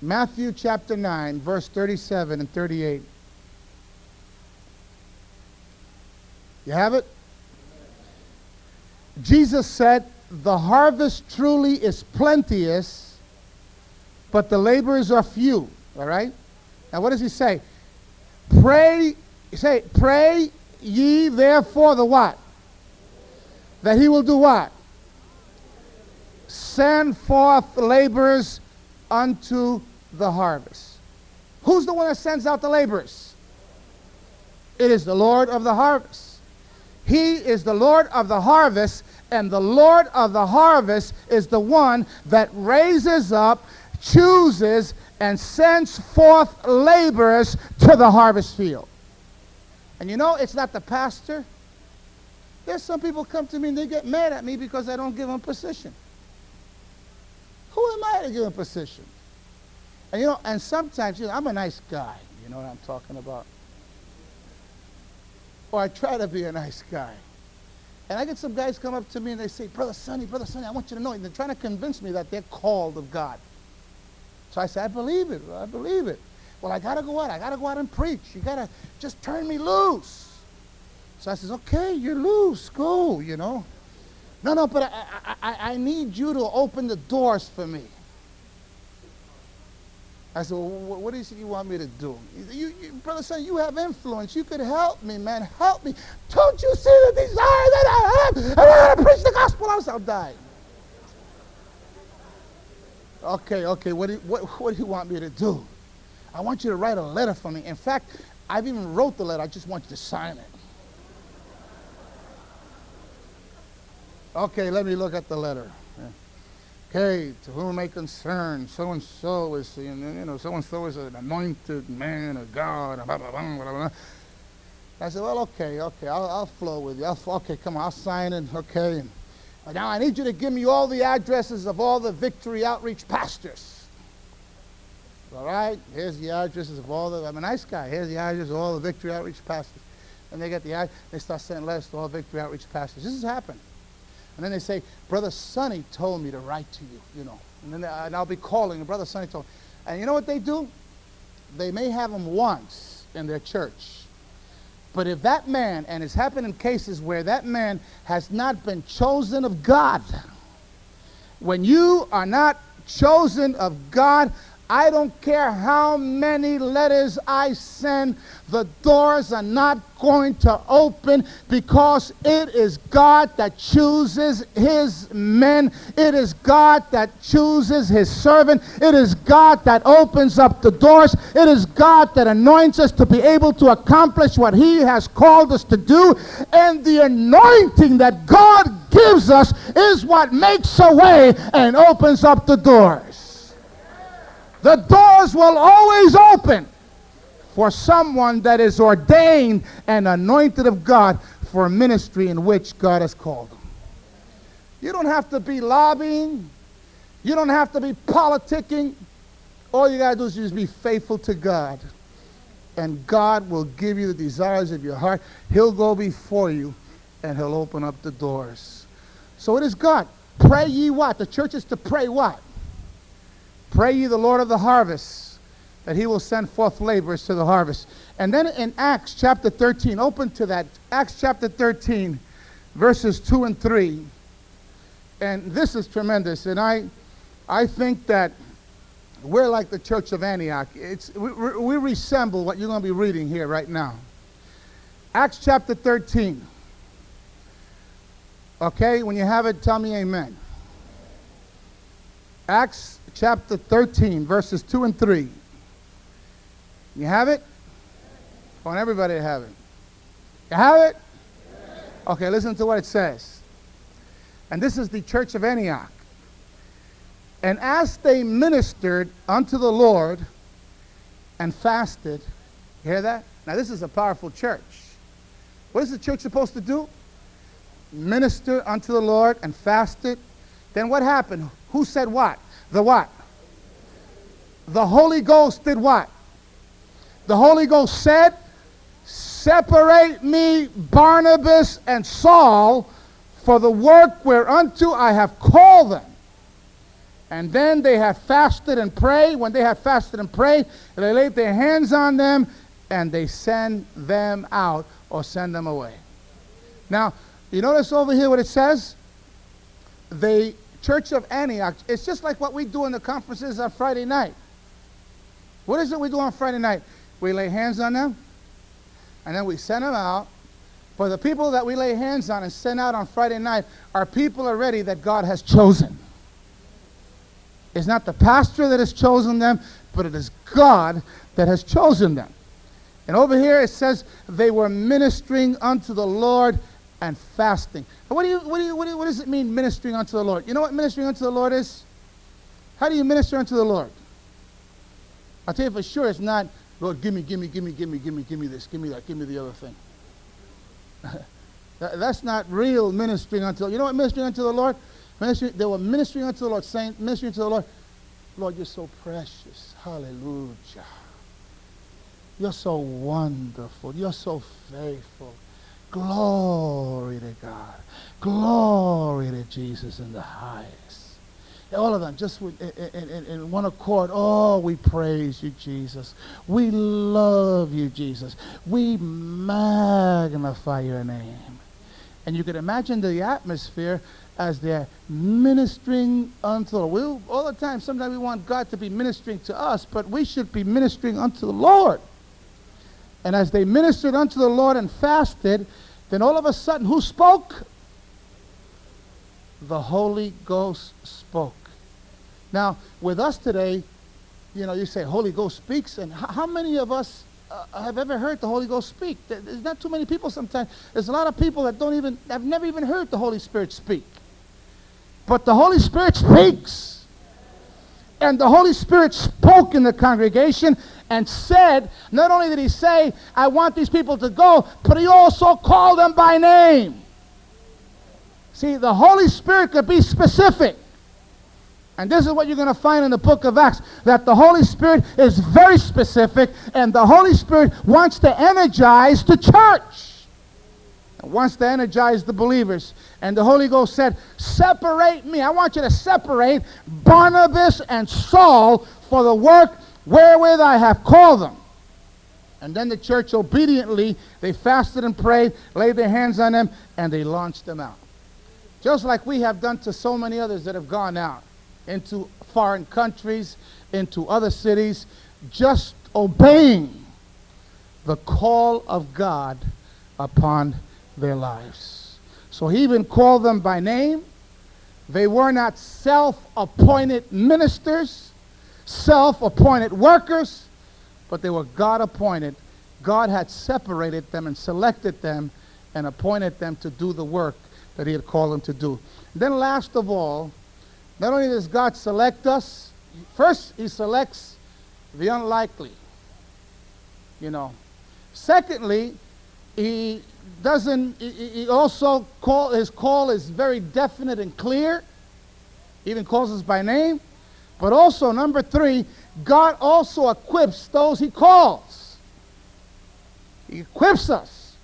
Matthew chapter 9, verse 37 and 38. You have it? Jesus said, The harvest truly is plenteous, but the laborers are few. All right? Now, what does he say? Pray, say, pray ye therefore the what? That he will do what? Send forth laborers unto the harvest. Who's the one that sends out the laborers? It is the Lord of the harvest. He is the Lord of the harvest, and the Lord of the harvest is the one that raises up, chooses, and sends forth laborers to the harvest field. And you know, it's not the pastor. There's some people come to me and they get mad at me because I don't give them position. Who am I to give them position? And you know, and sometimes, you know, I'm a nice guy. You know what I'm talking about? Or I try to be a nice guy. And I get some guys come up to me and they say, Brother Sonny, Brother Sonny, I want you to know. And they're trying to convince me that they're called of God. So I say, I believe it. I believe it. Well, I got to go out. I got to go out and preach. You got to just turn me loose. So I says, okay, you're loose. Go, you know. No, no, but I, I, I need you to open the doors for me. I said, well, what do you want me to do? You, you, brother, son, you have influence. You could help me, man. Help me. Don't you see the desire that I have? I want to preach the gospel. I I'll die. Okay, okay, what do, you, what, what do you want me to do? I want you to write a letter for me. In fact, I've even wrote the letter. I just want you to sign it. Okay, let me look at the letter. Okay, to whom may concern, so and so is, you know, so and so is an anointed man of God. Blah, blah, blah, blah, blah. I said, well, okay, okay, I'll, I'll flow with you. I'll, okay, come on, I'll sign it. Okay. Now I need you to give me all the addresses of all the Victory Outreach pastors. All right, here's the addresses of all the, I'm a nice guy. Here's the addresses of all the Victory Outreach pastors. And they get the, they start sending letters to all Victory Outreach pastors. This has happened. And then they say, Brother Sonny told me to write to you, you know. And then they, and I'll be calling, and Brother Sonny told me. And you know what they do? They may have them once in their church. But if that man, and it's happened in cases where that man has not been chosen of God, when you are not chosen of God, I don't care how many letters I send, the doors are not going to open because it is God that chooses his men. It is God that chooses his servant. It is God that opens up the doors. It is God that anoints us to be able to accomplish what he has called us to do. And the anointing that God gives us is what makes a way and opens up the doors. The doors will always open for someone that is ordained and anointed of God for a ministry in which God has called them. You don't have to be lobbying. You don't have to be politicking. All you got to do is just be faithful to God. And God will give you the desires of your heart. He'll go before you and he'll open up the doors. So it is God. Pray ye what? The church is to pray what? Pray ye the Lord of the harvest that he will send forth laborers to the harvest. And then in Acts chapter 13, open to that, Acts chapter 13, verses 2 and 3. And this is tremendous. And I, I think that we're like the church of Antioch. It's, we, we resemble what you're going to be reading here right now. Acts chapter 13. Okay, when you have it, tell me amen. Acts chapter 13, verses 2 and 3. You have it? I want everybody to have it. You have it? Okay, listen to what it says. And this is the church of Antioch. And as they ministered unto the Lord and fasted, you hear that? Now, this is a powerful church. What is the church supposed to do? Minister unto the Lord and fasted. Then what happened? Who said what? The what? The Holy Ghost did what? The Holy Ghost said, Separate me, Barnabas and Saul, for the work whereunto I have called them. And then they have fasted and prayed. When they have fasted and prayed, they laid their hands on them and they send them out or send them away. Now, you notice over here what it says? They Church of Antioch, it's just like what we do in the conferences on Friday night. What is it we do on Friday night? We lay hands on them, and then we send them out. But the people that we lay hands on and send out on Friday night are people already that God has chosen. It's not the pastor that has chosen them, but it is God that has chosen them. And over here it says they were ministering unto the Lord and fasting. What, do you, what, do you, what, do you, what does it mean, ministering unto the Lord? You know what ministering unto the Lord is? How do you minister unto the Lord? I'll tell you for sure it's not, Lord, give me, give me, give me, give me, give me, give me this, give me that, give me the other thing. that, that's not real ministering unto You know what ministering unto the Lord? Ministry, they were ministering unto the Lord, saying, ministering to the Lord, Lord, you're so precious. Hallelujah. You're so wonderful. You're so faithful. Glory to God. Glory to Jesus in the highest. All of them just in, in, in, one accord. Oh, we praise you, Jesus. We love you, Jesus. We magnify your name. And you can imagine the atmosphere as they're ministering unto the Lord. We, all the time, sometimes we want God to be ministering to us, but we should be ministering unto the Lord. And as they ministered unto the Lord and fasted, then all of a sudden, who spoke? The Holy Ghost spoke. Now, with us today, you know, you say Holy Ghost speaks, and h- how many of us uh, have ever heard the Holy Ghost speak? There's not too many people sometimes. There's a lot of people that don't even, have never even heard the Holy Spirit speak. But the Holy Spirit speaks. And the Holy Spirit spoke in the congregation and said, not only did he say, I want these people to go, but he also called them by name. See, the Holy Spirit could be specific. And this is what you're going to find in the book of Acts that the Holy Spirit is very specific, and the Holy Spirit wants to energize the church. Wants to energize the believers. And the Holy Ghost said, Separate me. I want you to separate Barnabas and Saul for the work wherewith I have called them. And then the church obediently, they fasted and prayed, laid their hands on them, and they launched them out. Just like we have done to so many others that have gone out into foreign countries, into other cities, just obeying the call of God upon their lives. So he even called them by name. They were not self appointed ministers, self appointed workers, but they were God appointed. God had separated them and selected them and appointed them to do the work that he had called them to do. Then, last of all, not only does God select us, first, He selects the unlikely. You know. Secondly, He doesn't, He also call, His call is very definite and clear. Even calls us by name. But also, number three, God also equips those He calls. He equips us.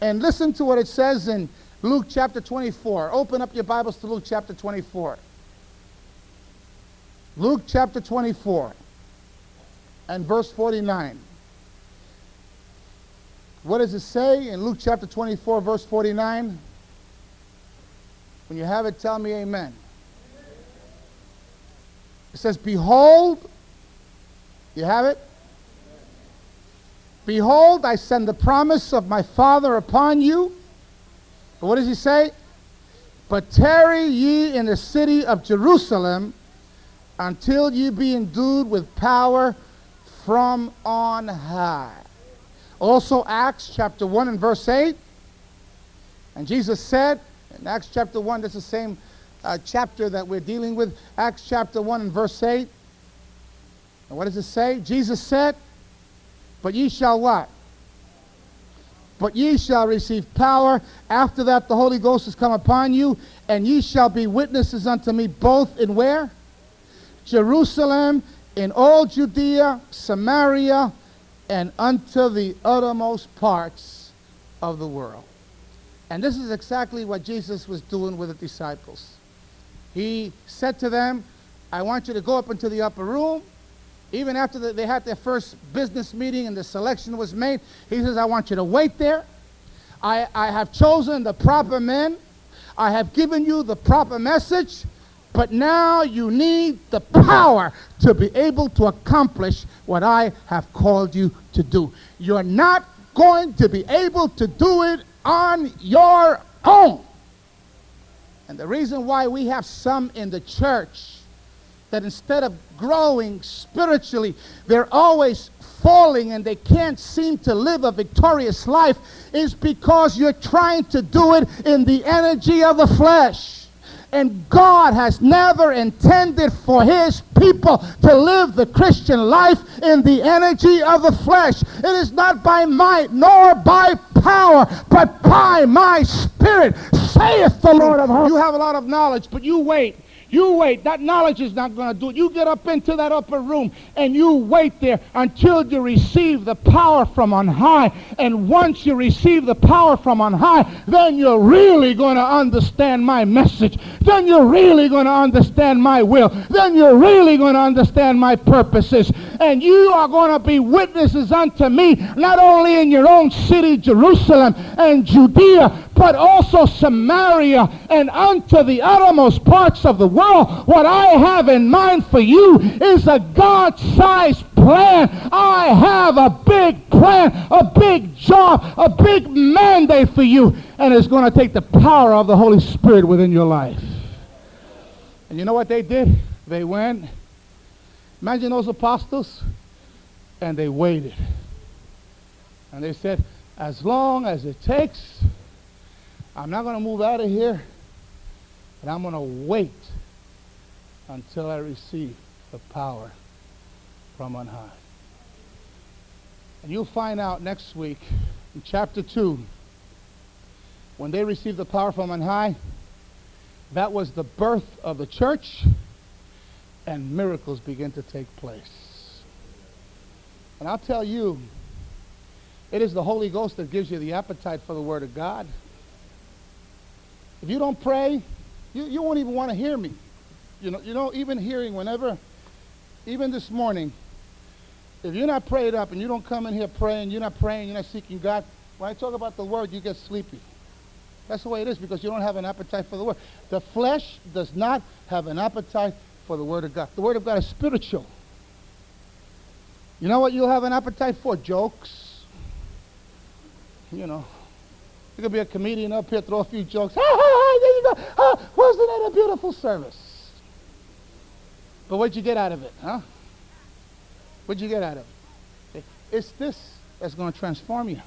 And listen to what it says in Luke chapter 24. Open up your Bibles to Luke chapter 24. Luke chapter 24 and verse 49. What does it say in Luke chapter 24, verse 49? When you have it, tell me amen. It says, Behold, you have it? Behold, I send the promise of my Father upon you. But what does he say? But tarry ye in the city of Jerusalem until you be endued with power from on high. Also, Acts chapter 1 and verse 8. And Jesus said, in Acts chapter 1, that's the same uh, chapter that we're dealing with. Acts chapter 1 and verse 8. And what does it say? Jesus said, But ye shall what? But ye shall receive power. After that, the Holy Ghost has come upon you, and ye shall be witnesses unto me both in where? Jerusalem, in all Judea, Samaria, and unto the uttermost parts of the world. And this is exactly what Jesus was doing with the disciples. He said to them, I want you to go up into the upper room. Even after the, they had their first business meeting and the selection was made, he says, I want you to wait there. I, I have chosen the proper men. I have given you the proper message. But now you need the power to be able to accomplish what I have called you to do. You're not going to be able to do it on your own. And the reason why we have some in the church that instead of growing spiritually, they're always falling and they can't seem to live a victorious life is because you're trying to do it in the energy of the flesh. And God has never intended for his people to live the Christian life in the energy of the flesh. It is not by might nor by power, but by my spirit, saith the Lord of hosts. You have a lot of knowledge, but you wait you wait. That knowledge is not going to do it. You get up into that upper room and you wait there until you receive the power from on high. And once you receive the power from on high, then you're really going to understand my message. Then you're really going to understand my will. Then you're really going to understand my purposes. And you are going to be witnesses unto me, not only in your own city, Jerusalem and Judea, but also Samaria and unto the uttermost parts of the world. What I have in mind for you is a God-sized plan. I have a big plan, a big job, a big mandate for you. And it's going to take the power of the Holy Spirit within your life. And you know what they did? They went. Imagine those apostles. And they waited. And they said, as long as it takes, I'm not going to move out of here, and I'm going to wait until I receive the power from on high. And you'll find out next week in chapter 2, when they received the power from on high, that was the birth of the church, and miracles begin to take place. And I'll tell you, it is the Holy Ghost that gives you the appetite for the Word of God. If you don't pray, you, you won't even want to hear me. You know, you know, even hearing whenever, even this morning, if you're not prayed up and you don't come in here praying, you're not praying, you're not seeking God, when I talk about the Word, you get sleepy. That's the way it is because you don't have an appetite for the Word. The flesh does not have an appetite for the Word of God. The Word of God is spiritual. You know what you'll have an appetite for? Jokes. You know. You could be a comedian up here, throw a few jokes. Ha ha ha, there you go. Ah, wasn't it a beautiful service? But what'd you get out of it, huh? What'd you get out of it? It's this that's going to transform you.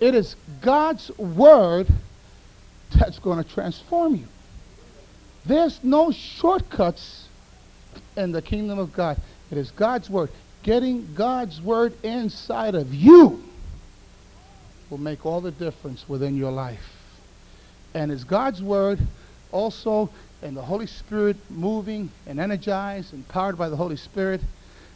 It is God's word that's going to transform you. There's no shortcuts in the kingdom of God. It is God's word. Getting God's word inside of you will make all the difference within your life. And it's God's word also and the Holy Spirit moving and energized and powered by the Holy Spirit.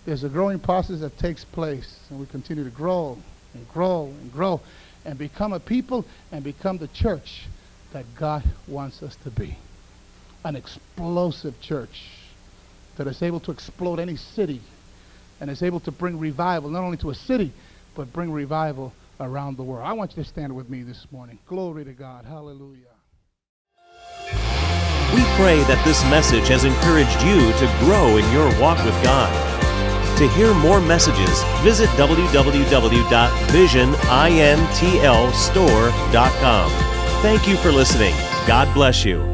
There's a growing process that takes place, and we continue to grow and grow and grow and become a people and become the church that God wants us to be. An explosive church that is able to explode any city and is able to bring revival not only to a city, but bring revival around the world. I want you to stand with me this morning. Glory to God. Hallelujah. We pray that this message has encouraged you to grow in your walk with God. To hear more messages, visit www.visionintlstore.com. Thank you for listening. God bless you.